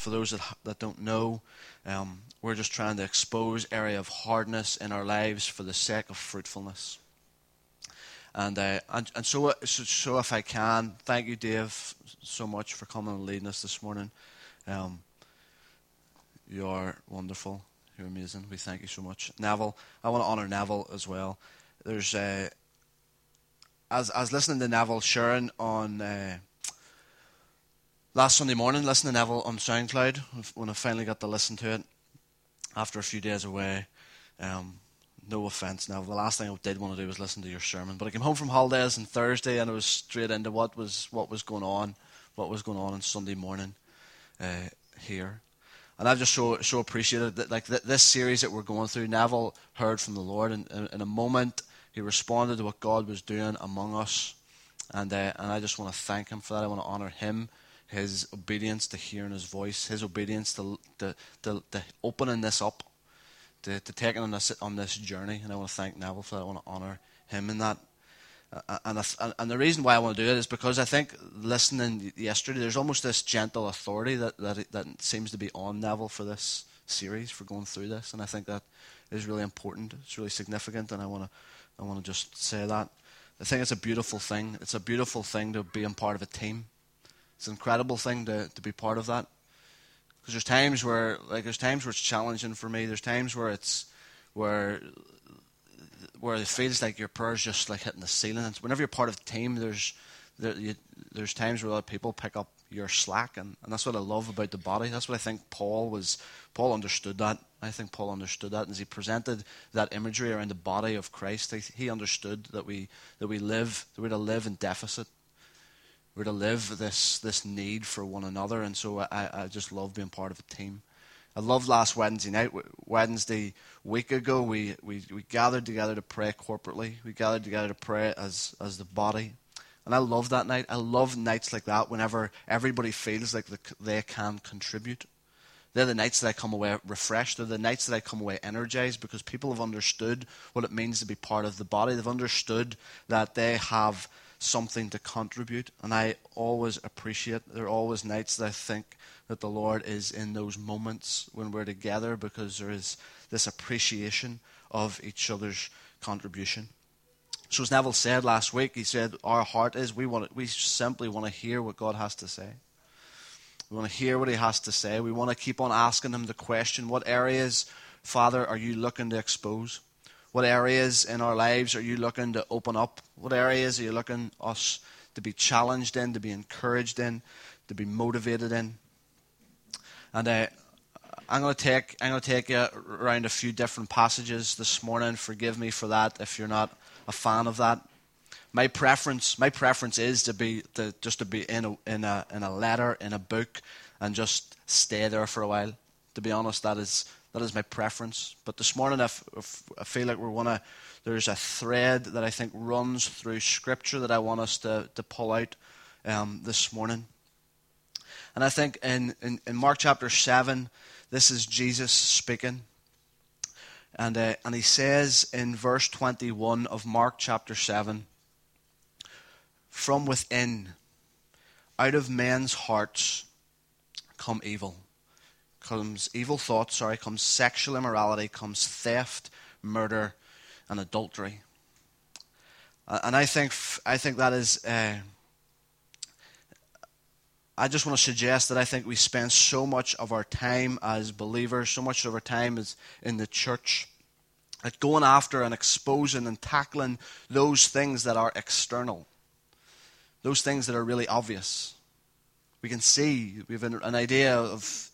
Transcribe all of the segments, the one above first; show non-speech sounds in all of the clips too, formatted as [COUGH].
for those that, that don't know, um, we're just trying to expose area of hardness in our lives for the sake of fruitfulness. And, uh, and, and so, so, so, if I can, thank you, Dave, so much for coming and leading us this morning. Um, you are wonderful. You're amazing. We thank you so much. Neville, I want to honour Neville as well. There's, uh, as, I was listening to Neville sharing on uh, last Sunday morning, listening to Neville on SoundCloud when I finally got to listen to it after a few days away. Um, no offense now. The last thing I did want to do was listen to your sermon. But I came home from holidays on Thursday and I was straight into what was what was going on, what was going on on Sunday morning uh, here. And I've just so so appreciated that like th- this series that we're going through. Neville heard from the Lord, and in, in a moment he responded to what God was doing among us, and uh, and I just want to thank him for that. I want to honor him, his obedience to hearing his voice, his obedience to to, to, to opening this up to, to taking on this on this journey, and I want to thank Neville for that. I want to honour him in that. And, and the reason why I want to do it is because I think listening yesterday, there's almost this gentle authority that, that that seems to be on Neville for this series, for going through this, and I think that is really important. It's really significant, and I want to I want to just say that. I think it's a beautiful thing. It's a beautiful thing to be a part of a team. It's an incredible thing to, to be part of that. Because there's times where, like, there's times where it's challenging for me. There's times where it's where where it feels like your prayer's just like hitting the ceiling. And whenever you're part of a team, there's there, you, there's times where other people pick up your slack, and, and that's what I love about the body. That's what I think Paul was. Paul understood that. I think Paul understood that as he presented that imagery around the body of Christ. He, he understood that we that we live that we're to live in deficit we're to live this this need for one another, and so I, I just love being part of a team. I loved last Wednesday night. Wednesday week ago, we, we, we gathered together to pray corporately. We gathered together to pray as as the body, and I love that night. I love nights like that whenever everybody feels like the, they can contribute. They're the nights that I come away refreshed. They're the nights that I come away energized because people have understood what it means to be part of the body. They've understood that they have something to contribute. And I always appreciate, there are always nights that I think that the Lord is in those moments when we're together because there is this appreciation of each other's contribution. So as Neville said last week, he said, our heart is, we, want we simply want to hear what God has to say. We want to hear what he has to say. We want to keep on asking him the question, what areas, Father, are you looking to expose? What areas in our lives are you looking to open up? What areas are you looking us to be challenged in, to be encouraged in, to be motivated in? And uh, I'm going to take I'm going to take you around a few different passages this morning. Forgive me for that if you're not a fan of that. My preference my preference is to be to just to be in a in a in a letter in a book and just stay there for a while. To be honest, that is that is my preference. But this morning, I, feel like we're to, there's a thread that I think runs through Scripture that I want us to, to pull out um, this morning. And I think in, in, in, Mark chapter 7, this is Jesus speaking. And, uh, and he says in verse 21 of Mark chapter 7 From within, out of men's hearts, come evil comes evil thoughts, sorry, comes sexual immorality, comes theft, murder, and adultery. And I think I think that is. Uh, I just want to suggest that I think we spend so much of our time as believers, so much of our time is in the church, at going after and exposing and tackling those things that are external, those things that are really obvious. We can see, we have an, an idea of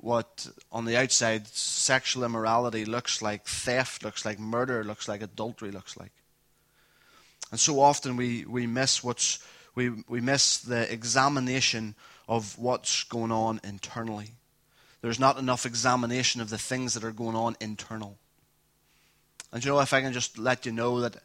what on the outside sexual immorality looks like, theft looks like, murder looks like, adultery looks like. And so often we, we miss what's we, we miss the examination of what's going on internally. There's not enough examination of the things that are going on internal. And you know, if I can just let you know that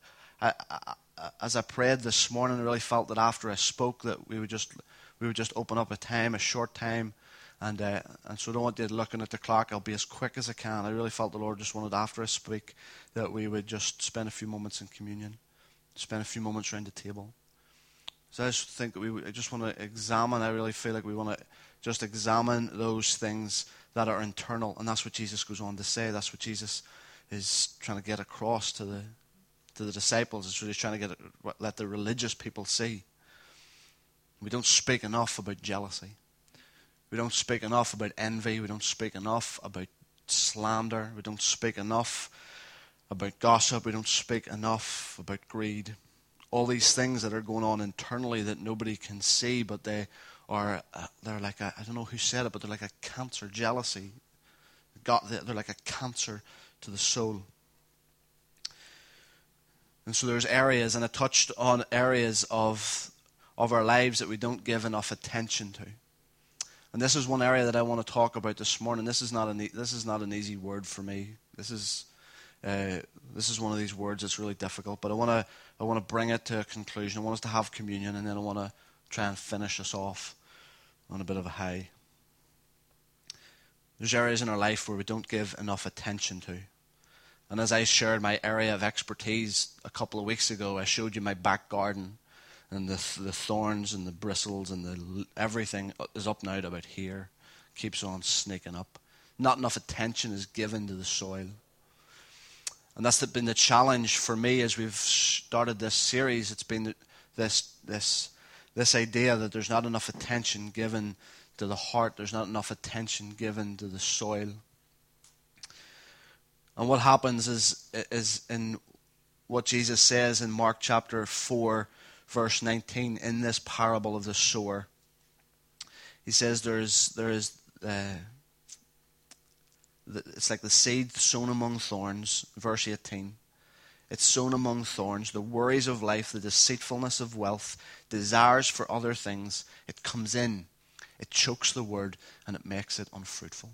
I, I, as I prayed this morning, I really felt that after I spoke that we would just we would just open up a time, a short time, and, uh, and so I don't want you looking at the clock. I'll be as quick as I can. I really felt the Lord just wanted after I speak that we would just spend a few moments in communion, spend a few moments around the table. So I just think that we I just want to examine. I really feel like we want to Just examine those things that are internal. And that's what Jesus goes on to say. That's what Jesus is trying to get across to the, to the disciples. It's really trying to get let the religious people see. We don't speak enough about jealousy. We don't speak enough about envy. We don't speak enough about slander. We don't speak enough about gossip. We don't speak enough about greed. All these things that are going on internally that nobody can see, but they are uh, they're like a, I don't know who said it, but they're like a cancer. Jealousy, they're like a cancer to the soul. And so there's areas, and I touched on areas of of our lives that we don't give enough attention to. And this is one area that I want to talk about this morning. This is not an, this is not an easy word for me. This is, uh, this is one of these words that's really difficult, but I want to I want to bring it to a conclusion. I want us to have communion, and then I want to try and finish us off on a bit of a high. There's areas in our life where we don't give enough attention to. And as I shared my area of expertise a couple of weeks ago, I showed you my back garden and the, the thorns and the bristles and the everything is up now about here. Keeps on sneaking up. Not enough attention is given to the soil. And that's been the challenge for me as we've started this series. It's been this, this, this idea that there's not enough attention given to the heart, there's not enough attention given to the soil. And what happens is, is in what Jesus says in Mark chapter 4, verse 19 in this parable of the sower. He says there's, there is, uh, it's like the seed sown among thorns, verse 18. It's sown among thorns, the worries of life, the deceitfulness of wealth, desires for other things. It comes in, it chokes the word, and it makes it unfruitful.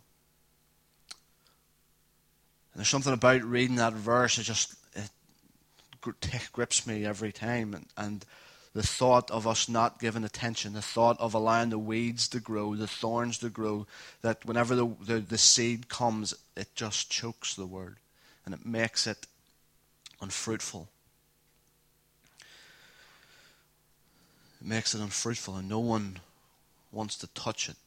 And there's something about reading that verse, it just it [LAUGHS] grips me every time. And, and the thought of us not giving attention, the thought of allowing the weeds to grow, the thorns to grow, that whenever the, the, the seed comes, it just chokes the word and it makes it unfruitful. It makes it unfruitful and no one wants to touch it.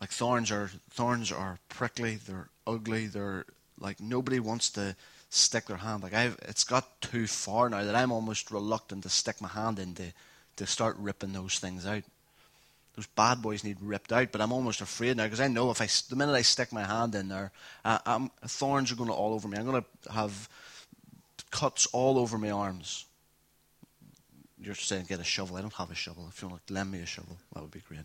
Like thorns are thorns are prickly, they're ugly, they're like nobody wants to stick their hand. Like I've, it's got too far now that I'm almost reluctant to stick my hand in to, to start ripping those things out. Those bad boys need ripped out, but I'm almost afraid now because I know if I, the minute I stick my hand in there, uh, thorns are going to all over me. I'm going to have cuts all over my arms. You're saying get a shovel. I don't have a shovel. If you want to lend me a shovel, that would be great.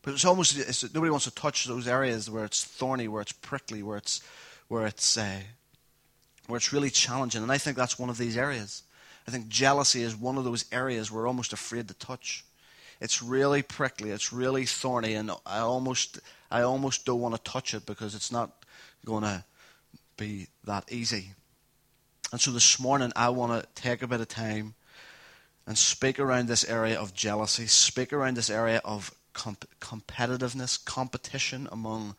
But it's almost it's, nobody wants to touch those areas where it's thorny, where it's prickly, where it's where it's uh, where it's really challenging. And I think that's one of these areas. I think jealousy is one of those areas we're almost afraid to touch. It's really prickly, it's really thorny, and I almost, I almost don't want to touch it because it's not going to be that easy. And so this morning, I want to take a bit of time and speak around this area of jealousy, speak around this area of comp- competitiveness, competition among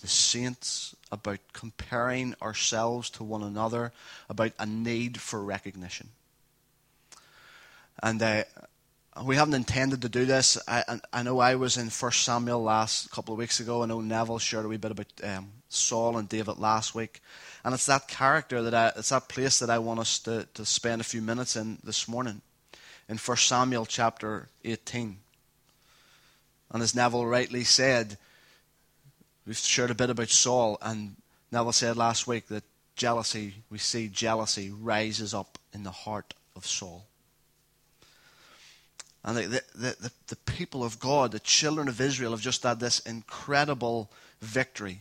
the saints, about comparing ourselves to one another, about a need for recognition. And uh, we haven't intended to do this. I, I, know I was in First Samuel last couple of weeks ago. I know Neville shared a wee bit about um, Saul and David last week. And it's that character that I, it's that place that I want us to, to spend a few minutes in this morning. In First Samuel chapter 18. And as Neville rightly said, We've shared a bit about Saul, and Neville said last week that jealousy, we see jealousy rises up in the heart of Saul. And the, the, the, the, people of God, the children of Israel, have just had this incredible victory.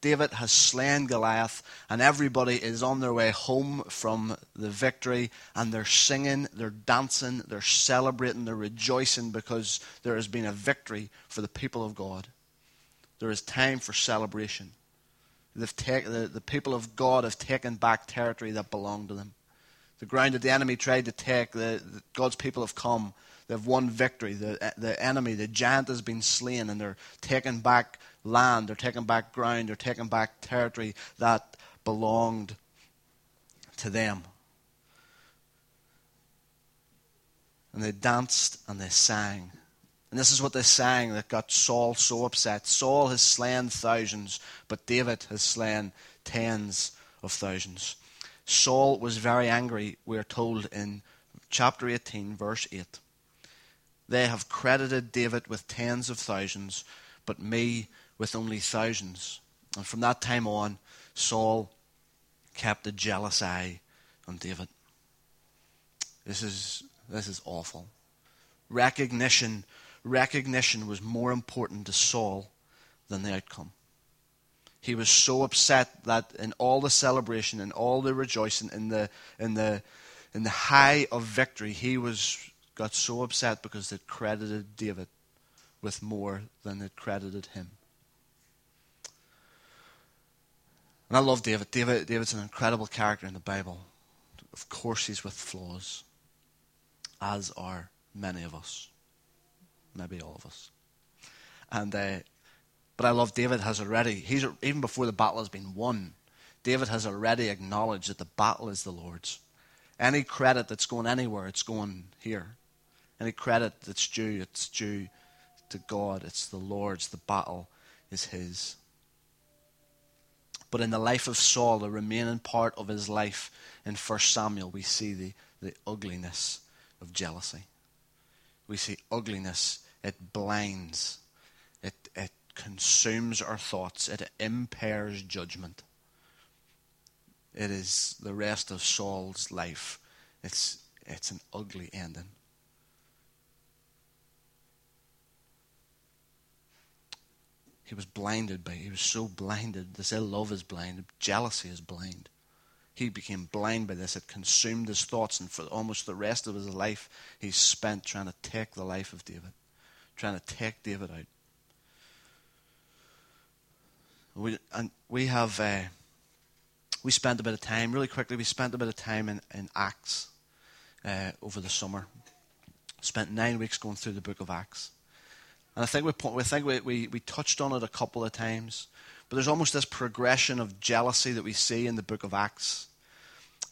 David has slain Goliath, and everybody is on their way home from the victory, and they're singing, they're dancing, they're celebrating, they're rejoicing because there has been a victory for the people of God. There is time for celebration. Take, the, the people of God have taken back territory that belonged to them. The ground that the enemy tried to take, the, the, God's people have come. They've won victory. The, the enemy, the giant, has been slain, and they're taking back land, they're taking back ground, they're taking back territory that belonged to them. And they danced and they sang. And this is what they sang that got Saul so upset. Saul has slain thousands, but David has slain tens of thousands. Saul was very angry, we are told in chapter 18, verse 8. They have credited David with tens of thousands, but me with only thousands. And from that time on, Saul kept a jealous eye on David. This is, this is awful. Recognition, recognition was more important to Saul than the outcome. He was so upset that in all the celebration and all the rejoicing in the in the in the high of victory, he was got so upset because they credited David with more than they credited him. And I love David. David. David's an incredible character in the Bible. Of course, he's with flaws, as are many of us, maybe all of us. And uh, but I love David has already. He's even before the battle has been won. David has already acknowledged that the battle is the Lord's. Any credit that's going anywhere, it's going here. Any credit that's due, it's due to God. It's the Lord's. The battle is His. But in the life of Saul, the remaining part of his life in 1 Samuel, we see the, the ugliness of jealousy. We see ugliness. It blinds, it, it consumes our thoughts, it impairs judgment. It is the rest of Saul's life. It's, it's an ugly ending. He was blinded by, he was so blinded. They say love is blind, jealousy is blind. He became blind by this. It consumed his thoughts, and for almost the rest of his life, he spent trying to take the life of David, trying to take David out. We, and we have, uh, we spent a bit of time, really quickly, we spent a bit of time in, in Acts uh, over the summer. Spent nine weeks going through the book of Acts. And I think we, we think we, we, we touched on it a couple of times. But there's almost this progression of jealousy that we see in the book of Acts.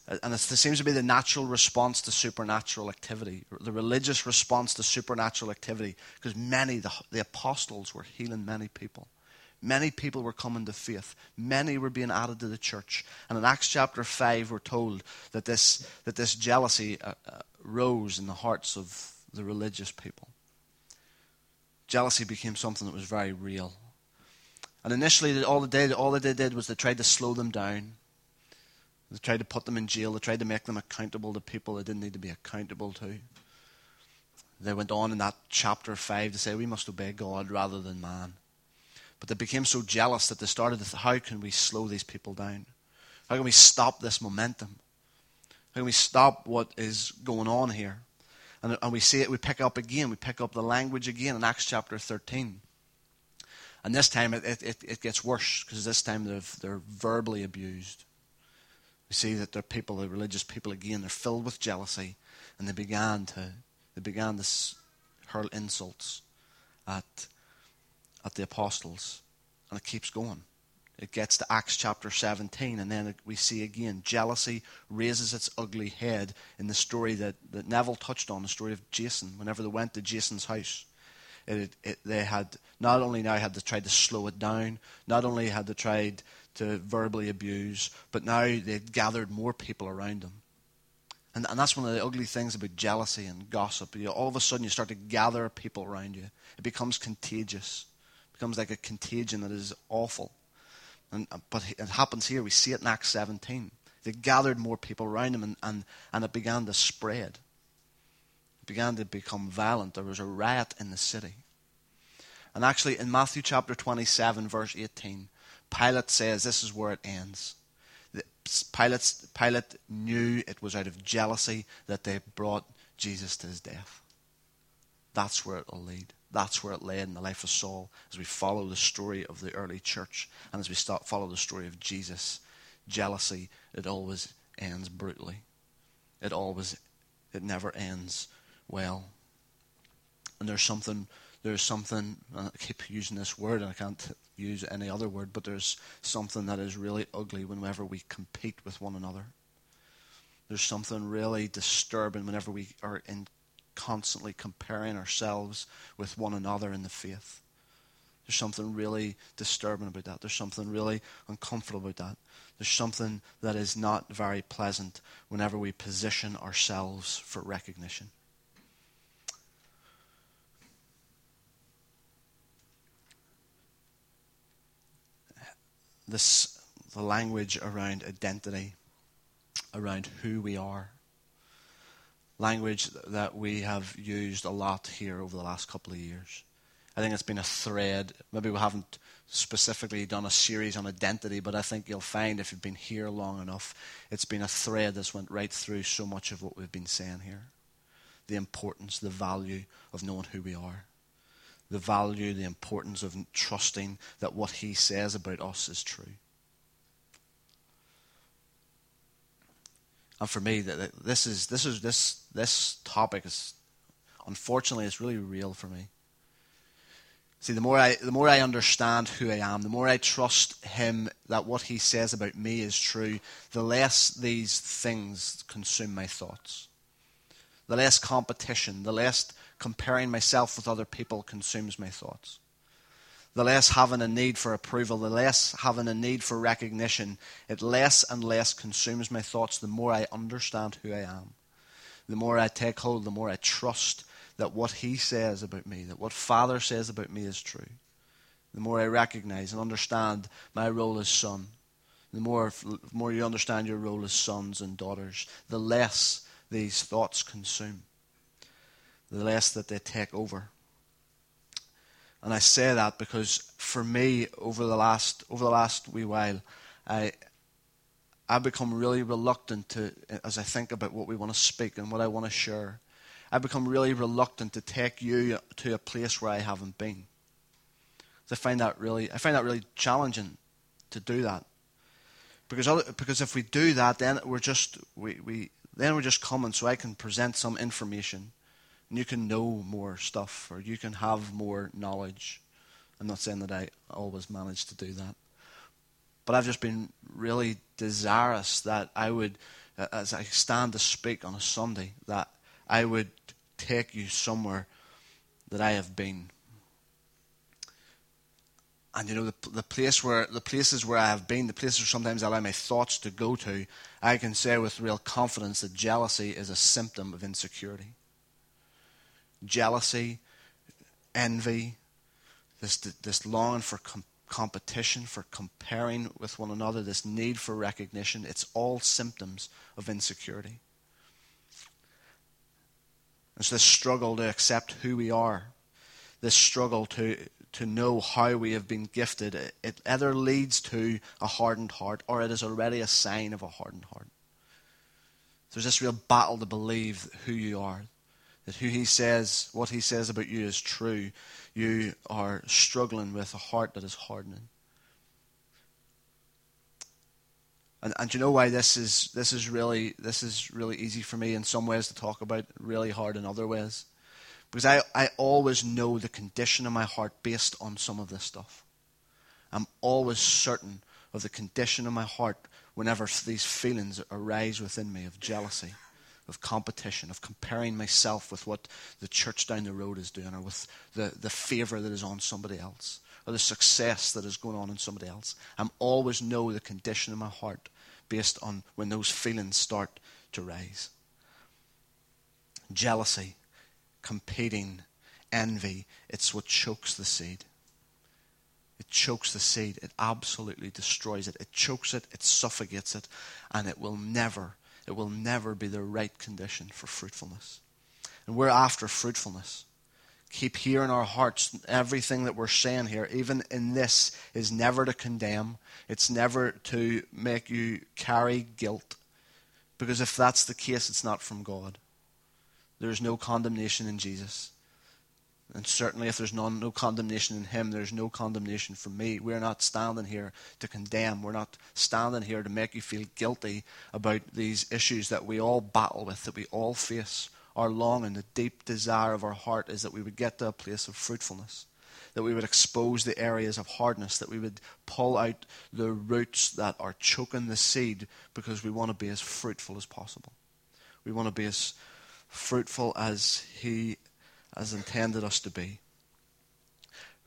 And it seems to be the natural response to supernatural activity, the religious response to supernatural activity, because many, the, the apostles were healing many people. Many people were coming to faith. Many were being added to the church. And in Acts chapter 5, we're told that this, that this jealousy uh, uh, rose in the hearts of the religious people jealousy became something that was very real. And initially, all they did, all they did was they tried to slow them down. They tried to put them in jail. They tried to make them accountable to people they didn't need to be accountable to. They went on in that chapter 5 to say, we must obey God rather than man. But they became so jealous that they started to how can we slow these people down? How can we stop this momentum? How can we stop what is going on here? And, and we see it, we pick up again, we pick up the language again in Acts chapter 13. And this time it, it, it gets worse because this time they're verbally abused. We see that they're people, the religious people again, they're filled with jealousy and they began to, they began to hurl insults at, at the apostles. And it keeps going it gets to Acts chapter 17, and then we see again jealousy raises its ugly head in the story that, that Neville touched on, the story of Jason, whenever they went to Jason's house. It, it, they had not only now had to try to slow it down, not only had they tried to verbally abuse, but now they'd gathered more people around them. And, and that's one of the ugly things about jealousy and gossip. You all of a sudden, you start to gather people around you. It becomes contagious. It becomes like a contagion that is awful. And, uh, but it happens here. We see it in Acts 17. They gathered more people around them, and, and, and it began to spread. It began to become violent. There was a riot in the city. And actually, in Matthew chapter 27, verse 18, Pilate says this is where it ends. Pilate, Pilate knew it was out of jealousy that they brought Jesus to his death. That's where it will lead. That's where it led in the life of Saul as we follow the story of the early church and as we start follow the story of Jesus. Jealousy, it always ends brutally. It always, it never ends well. And there's something, there's something, I keep using this word and I can't use any other word, but there's something that is really ugly whenever we compete with one another. There's something really disturbing whenever we are in constantly comparing ourselves with one another in the faith. There's something really disturbing about that. There's something really uncomfortable about that. There's something that is not very pleasant whenever we position ourselves for recognition. This the language around identity, around who we are. Language that we have used a lot here over the last couple of years. I think it's been a thread. Maybe we haven't specifically done a series on identity, but I think you'll find if you've been here long enough, it's been a thread that's went right through so much of what we've been saying here. The importance, the value of knowing who we are. The value, the importance of trusting that what he says about us is true. And for me, this is this is this this topic is unfortunately it's really real for me. See, the more I the more I understand who I am, the more I trust him that what he says about me is true, the less these things consume my thoughts. The less competition, the less comparing myself with other people consumes my thoughts the less having a need for approval, the less having a need for recognition, it less and less consumes my thoughts the more I understand who I am. The more I take hold, the more I trust that what He says about me, that what Father says about me is true. The more I recognize and understand my role as son, the more, the more you understand your role as sons and daughters, the less these thoughts consume, the less that they take over. And I say that because for me, over the last over the last wee while, I I've become really reluctant to, as I think about what we want to speak and what I want to share, I've become really reluctant to take you to a place where I haven't been. I find that really, I find that really challenging to do that, because other, because if we do that, then we're just we, we then we're just coming so I can present some information and you can know more stuff or you can have more knowledge. I'm not saying that I always manage to do that. But I've just been really desirous that I would, uh, as I stand to speak on a Sunday, that I would take you somewhere that I have been. And you know the the place where the places where I have been, the places where sometimes I allow my thoughts to go to, I can say with real confidence that jealousy is a symptom of insecurity jealousy, envy, this, this longing for com- competition, for comparing with one another, this need for recognition, it's all symptoms of insecurity. It's this struggle to accept who we are, this struggle to, to know how we have been gifted. It, it either leads to a hardened heart or it is already a sign of a hardened heart. There's this real battle to believe who you are, that who he says, what he says about you is true, you are struggling with a heart that is hardening. And, and you know why this is this is really this is really easy for me in some ways to talk about, really hard in other ways. Because I, I always know the condition of my heart based on some of this stuff. I'm always certain of the condition of my heart whenever these feelings arise within me of jealousy of competition, of comparing myself with what the church down the road is doing, or with the, the favor that is on somebody else, or the success that is going on in somebody else. I'm always know the condition of my heart based on when those feelings start to rise. Jealousy, competing, envy, it's what chokes the seed. It chokes the seed. It absolutely destroys it. It chokes it, it suffocates it, and it will never it will never be the right condition for fruitfulness. And we're after fruitfulness. Keep here in our hearts everything that we're saying here, even in this, is never to condemn. It's never to make you carry guilt. Because if that's the case, it's not from God. There is no condemnation in Jesus. And certainly, if there's no, no condemnation in him, there's no condemnation for me. We're not standing here to condemn. We're not standing here to make you feel guilty about these issues that we all battle with, that we all face. Our longing, the deep desire of our heart is that we would get to a place of fruitfulness, that we would expose the areas of hardness, that we would pull out the roots that are choking the seed because we want to be as fruitful as possible. We want to be as fruitful as He has intended us to be.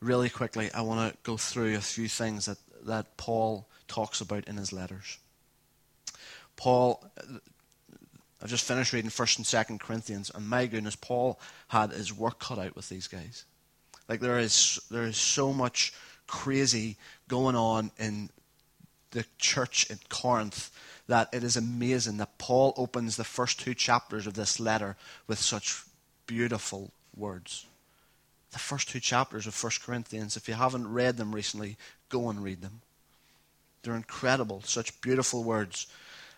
Really quickly, I want to go through a few things that, that Paul talks about in his letters. Paul, I've just finished reading 1st and 2nd Corinthians, and my goodness, Paul had his work cut out with these guys. Like there is there is so much crazy going on in the church in Corinth that it is amazing that Paul opens the first two chapters of this letter with such beautiful words. The first two chapters of 1 Corinthians, if you haven't read them recently, go and read them. They're incredible, such beautiful words.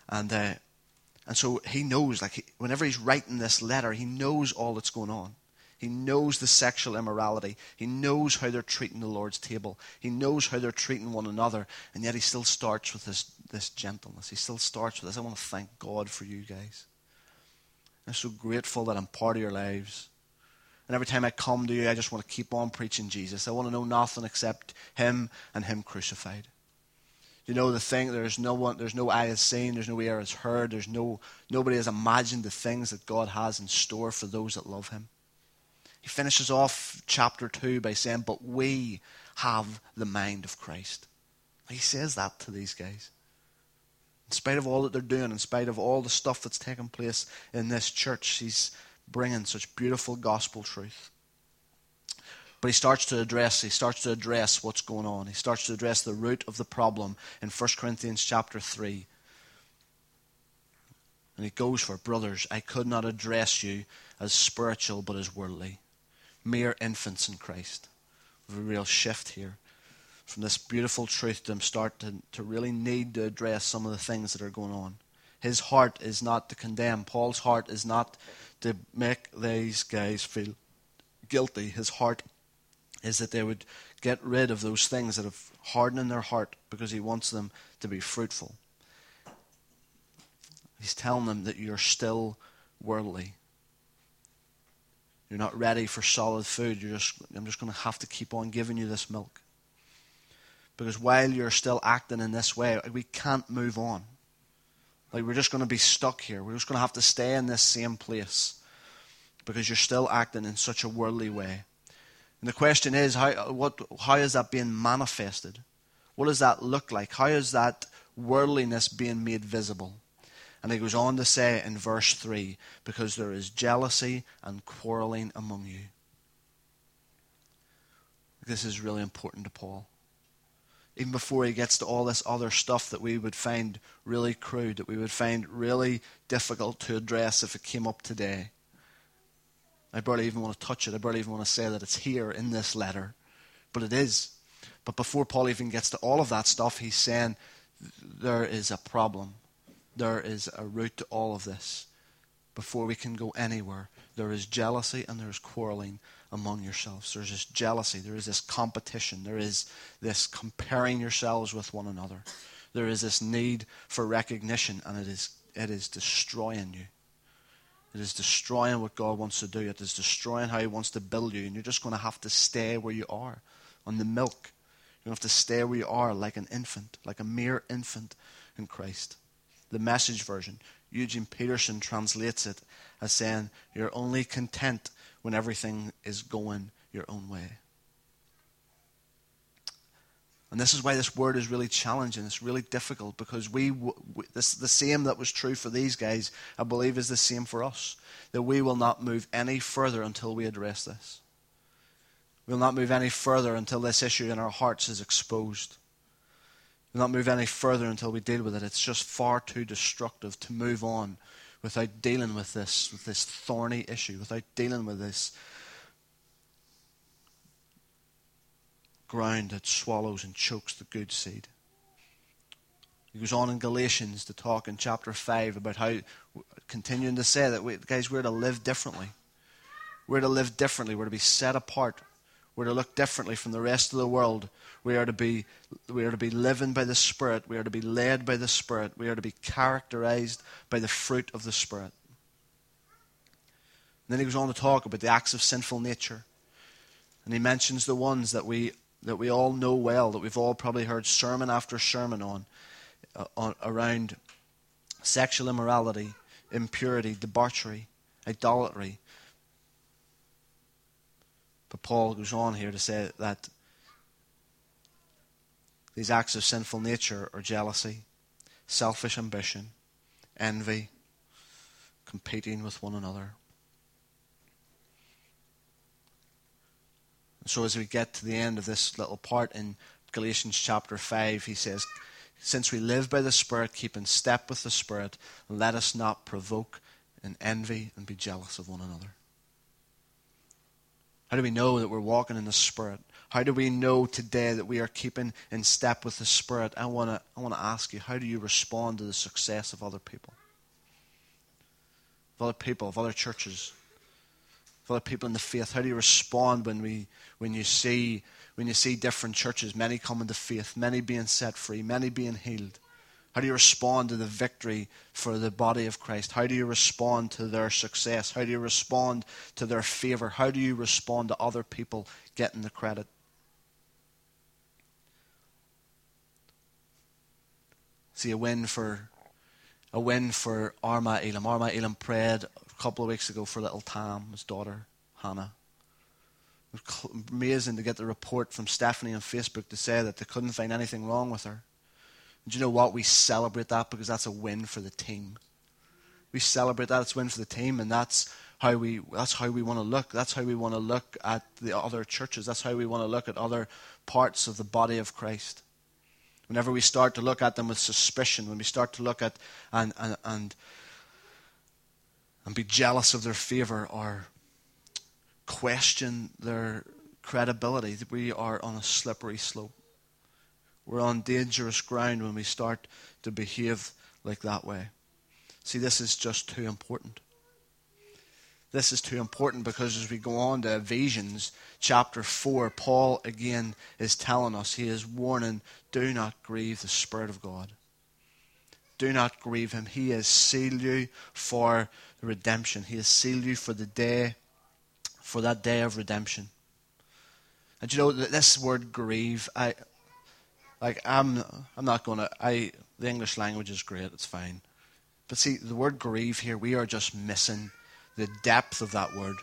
And, uh, and so he knows, like, he, whenever he's writing this letter, he knows all that's going on. He knows the sexual immorality. He knows how they're treating the Lord's table. He knows how they're treating one another. And yet he still starts with this, this gentleness. He still starts with this. I want to thank God for you guys. I'm so grateful that I'm part of your lives. And every time I come to you, I just want to keep on preaching Jesus. I want to know nothing except Him and Him crucified. You know the thing. There's no one. There's no eye has seen. There's no ear has heard. There's no nobody has imagined the things that God has in store for those that love Him. He finishes off chapter 2 by saying, But we have the mind of Christ. He says that to these guys. In spite of all that they're doing, in spite of all the stuff that's taking place in this church, he's bringing such beautiful gospel truth. But he starts to address, he starts to address what's going on. He starts to address the root of the problem in 1 Corinthians chapter 3. And he goes for, brothers, I could not address you as spiritual but as worldly mere infants in Christ. Have a real shift here from this beautiful truth to him start to, to really need to address some of the things that are going on. His heart is not to condemn. Paul's heart is not to make these guys feel guilty. His heart is that they would get rid of those things that have hardened in their heart because he wants them to be fruitful. He's telling them that you're still worldly. You're not ready for solid food. You're just, I'm just going to have to keep on giving you this milk. Because while you're still acting in this way, we can't move on. Like we're just going to be stuck here. We're just going to have to stay in this same place because you're still acting in such a worldly way. And the question is, how, what, how is that being manifested? What does that look like? How is that worldliness being made visible? And he goes on to say in verse 3 because there is jealousy and quarreling among you. This is really important to Paul. Even before he gets to all this other stuff that we would find really crude, that we would find really difficult to address if it came up today. I barely even want to touch it. I barely even want to say that it's here in this letter. But it is. But before Paul even gets to all of that stuff, he's saying there is a problem there is a root to all of this. Before we can go anywhere, there is jealousy and there is quarreling among yourselves. There's this jealousy, there is this competition, there is this comparing yourselves with one another. There is this need for recognition, and it is, it is destroying you. It is destroying what God wants to do. It is destroying how He wants to build you. And you're just going to have to stay where you are on the milk. You're going to have to stay where you are like an infant, like a mere infant in Christ the message version, Eugene Peterson translates it as saying, You're only content when everything is going your own way. And this is why this word is really challenging. It's really difficult because we, we this, the same that was true for these guys, I believe, is the same for us. That we will not move any further until we address this. We'll not move any further until this issue in our hearts is exposed. We'll not move any further until we deal with it. It's just far too destructive to move on without dealing with this, with this thorny issue, without dealing with this ground that swallows and chokes the good seed. He goes on in Galatians to talk in chapter 5 about how, continuing to say that, we, guys, we're to live differently. We're to live differently. We're to be set apart. We're to look differently from the rest of the world. We are to be, we are to be living by the Spirit. We are to be led by the Spirit. We are to be characterized by the fruit of the Spirit. And then he goes on to talk about the acts of sinful nature. And he mentions the ones that we, that we all know well, that we've all probably heard sermon after sermon on, uh, on around sexual immorality, impurity, debauchery, idolatry. But Paul goes on here to say that these acts of sinful nature are jealousy, selfish ambition, envy, competing with one another. And so, as we get to the end of this little part in Galatians chapter 5, he says, Since we live by the Spirit, keep in step with the Spirit, let us not provoke in envy and be jealous of one another. How do we know that we're walking in the Spirit? How do we know today that we are keeping in step with the Spirit? I want to I want to ask you, how do you respond to the success of other people? Of other people, of other churches, of other people in the faith? How do you respond when we when you see when you see different churches, many coming to faith, many being set free, many being healed? How do you respond to the victory for the body of Christ? How do you respond to their success? How do you respond to their favor? How do you respond to other people getting the credit? See a win for a win for Armagh Elim. Armagh Elim prayed a couple of weeks ago for little Tam, his daughter, Hannah. It was amazing to get the report from Stephanie on Facebook to say that they couldn't find anything wrong with her. Do you know what? We celebrate that because that's a win for the team. We celebrate that it's a win for the team, and that's how we that's how we want to look. That's how we want to look at the other churches. That's how we want to look at other parts of the body of Christ. Whenever we start to look at them with suspicion, when we start to look at and and and, and be jealous of their favor or question their credibility, we are on a slippery slope. We're on dangerous ground when we start to behave like that way. See, this is just too important. This is too important because as we go on to Ephesians chapter 4, Paul again is telling us, he is warning, do not grieve the Spirit of God. Do not grieve him. He has sealed you for redemption. He has sealed you for the day, for that day of redemption. And you know, that this word grieve, I, like I'm, I'm not going to. I the English language is great. It's fine, but see the word grieve here. We are just missing the depth of that word,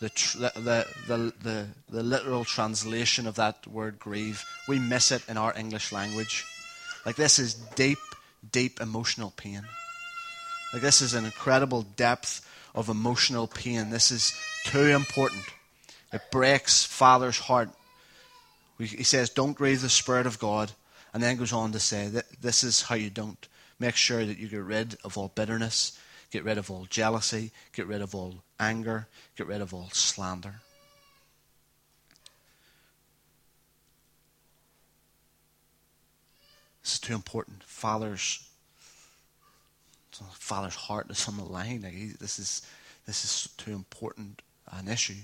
the, tr- the, the, the, the literal translation of that word grieve. We miss it in our English language. Like, this is deep, deep emotional pain. Like, this is an incredible depth of emotional pain. This is too important. It breaks Father's heart. He says, Don't grieve the Spirit of God. And then goes on to say that this is how you don't. Make sure that you get rid of all bitterness, Get rid of all jealousy. Get rid of all anger. Get rid of all slander. This is too important. Father's father's heart is on the line. Like he, this is this is too important an issue.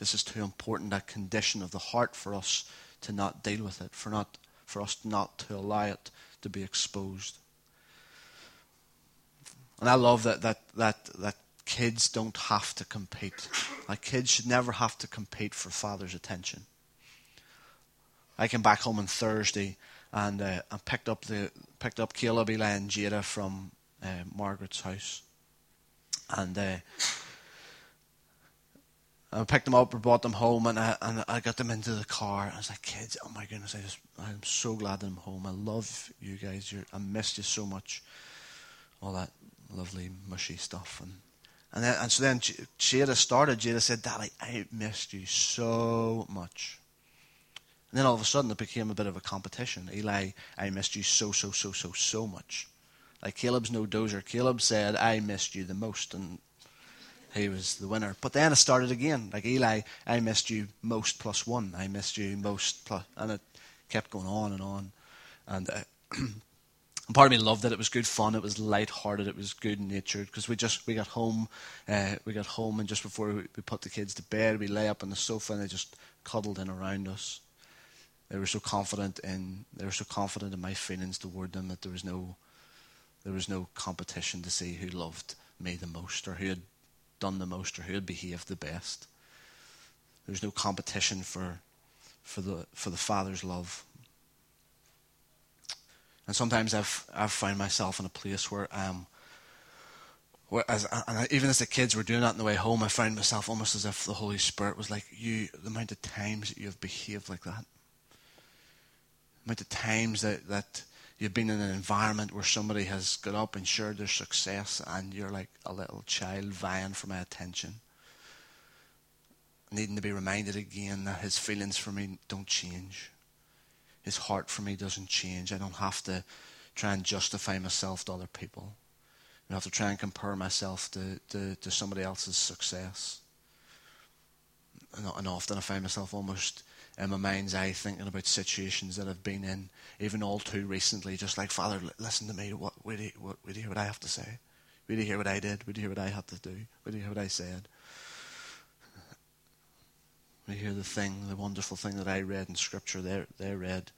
This is too important a condition of the heart for us to not deal with it, for not for us not to allow it to be exposed. And I love that, that, that, that kids don't have to compete. Like kids should never have to compete for father's attention. I came back home on Thursday and uh, I picked up the picked up Caleb, Eli, and Jada from uh, Margaret's house, and uh, I picked them up, brought them home, and I and I got them into the car. I was like, kids, oh my goodness, I just I'm so glad that I'm home. I love you guys. You're, I missed you so much. All that lovely mushy stuff. And and, then, and so then Jada started. Jada said, Daddy, I missed you so much. And then all of a sudden it became a bit of a competition. Eli, I missed you so, so, so, so, so much. Like Caleb's no dozer. Caleb said, I missed you the most. And he was the winner. But then it started again. Like Eli, I missed you most plus one. I missed you most plus. And it kept going on and on. And uh, And [CLEARS THROAT] part of me loved it. It was good fun. It was light-hearted. It was good natured because we just we got home, uh, we got home, and just before we, we put the kids to bed, we lay up on the sofa and they just cuddled in around us. They were so confident in they were so confident in my feelings toward them that there was no there was no competition to see who loved me the most or who had done the most or who had behaved the best. There was no competition for for the for the father's love. And sometimes I've I've found myself in a place where um, I'm as, and even as the kids were doing that on the way home, I found myself almost as if the Holy Spirit was like, "You, the amount of times that you have behaved like that, the amount of times that that you've been in an environment where somebody has got up and shared their success, and you're like a little child vying for my attention, needing to be reminded again that his feelings for me don't change, his heart for me doesn't change. I don't have to try and justify myself to other people." I have to try and compare myself to, to, to somebody else's success. And, and often I find myself almost in my mind's eye thinking about situations that I've been in, even all too recently, just like, Father, listen to me. What, wait, you, what, hear what I have to say? Wait you hear what I did? Wait you hear what I had to do? Wait you hear what I said? We hear the thing, the wonderful thing that I read in Scripture. They, they read,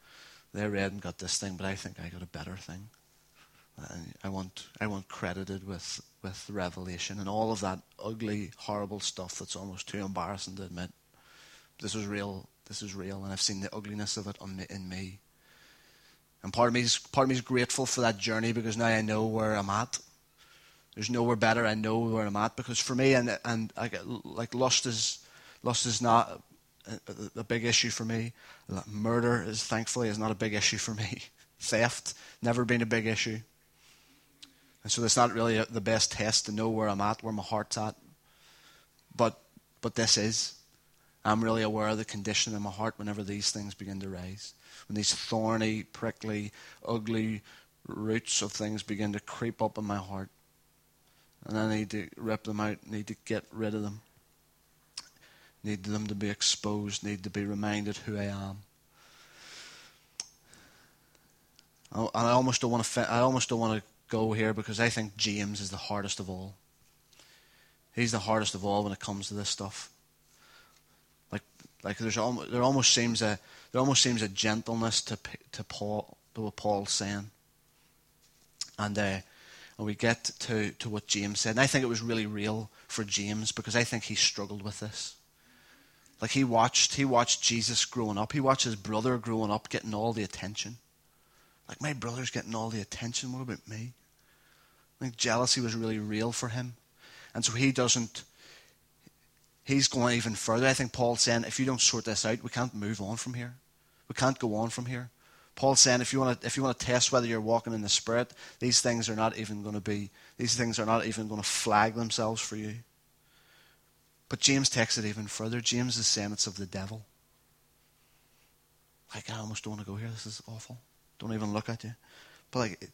they read and got this thing, but I think I got a better thing. I want, I want credited with, with revelation and all of that ugly, horrible stuff that's almost too embarrassing to admit. This is real. This is real, and I've seen the ugliness of it me, in me. And part of me is part of me is grateful for that journey because now I know where I'm at. There's nowhere better. I know where I'm at because for me, and and I get, like lust is lust is not a, a big issue for me. Murder is thankfully is not a big issue for me. [LAUGHS] Theft never been a big issue. And so it's not really the best test to know where I'm at, where my heart's at. But, but this is. I'm really aware of the condition in my heart whenever these things begin to rise. When these thorny, prickly, ugly roots of things begin to creep up in my heart. And I need to rip them out, need to get rid of them. Need them to be exposed, need to be reminded who I am. Oh, and I almost don't want to. I almost don't want to go here because I think James is the hardest of all. He's the hardest of all when it comes to this stuff. Like, there's almost, there almost seems a there almost seems a gentleness to to Paul to what Paul's saying, and uh, and we get to to what James said. And I think it was really real for James because I think he struggled with this. Like he watched he watched Jesus growing up. He watched his brother growing up, getting all the attention. Like my brother's getting all the attention. What about me? I think jealousy was really real for him. And so he doesn't, he's going even further. I think Paul's saying, if you don't sort this out, we can't move on from here. We can't go on from here. Paul's saying, if you want to, if you want to test whether you're walking in the Spirit, these things are not even going to be, these things are not even going to flag themselves for you. But James takes it even further. James is saying it's of the devil. Like, I almost don't want to go here. This is awful. Don't even look at you. But like,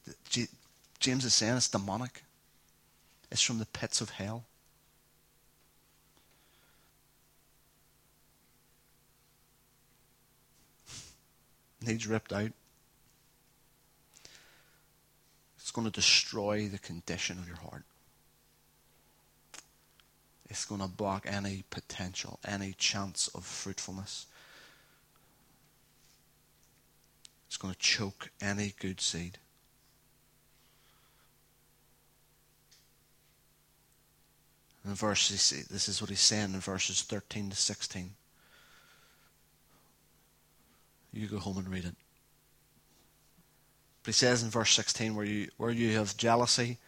James is saying it's demonic. It's from the pits of hell. Needs ripped out. It's going to destroy the condition of your heart. It's going to block any potential, any chance of fruitfulness. It's going to choke any good seed. in verses, this is what he's saying in verses 13 to 16. You go home and read it. But he says in verse 16, where you, where you have jealousy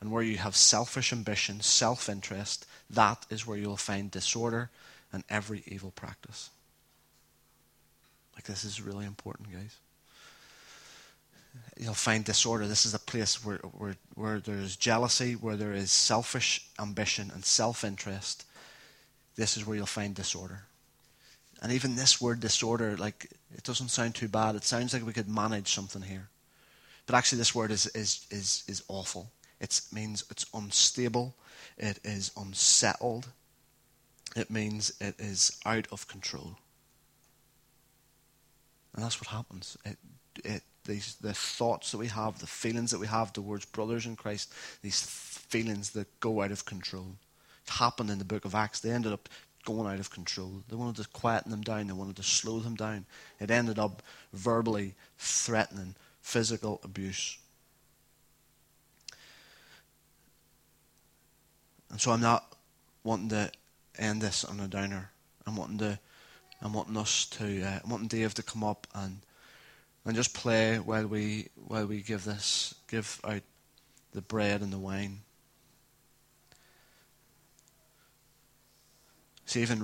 and where you have selfish ambition, self interest, that is where you'll find disorder and every evil practice. Like, this is really important, guys you'll find disorder. This is a place where, where, where there's jealousy, where there is selfish ambition and self interest. This is where you'll find disorder. And even this word disorder, like, it doesn't sound too bad. It sounds like we could manage something here. But actually, this word is, is, is, is awful. It means it's unstable, it is unsettled, it means it is out of control. And that's what happens. It, it these the thoughts that we have, the feelings that we have towards brothers in Christ, these feelings that go out of control. It happened in the book of Acts. They ended up going out of control. They wanted to quieten them down. They wanted to slow them down. It ended up verbally threatening physical abuse. And so I'm not wanting to end this on a downer. I'm wanting to, I'm wanting us to, uh, I'm wanting Dave to come up and and just play while we while we give this give out the bread and the wine. Saving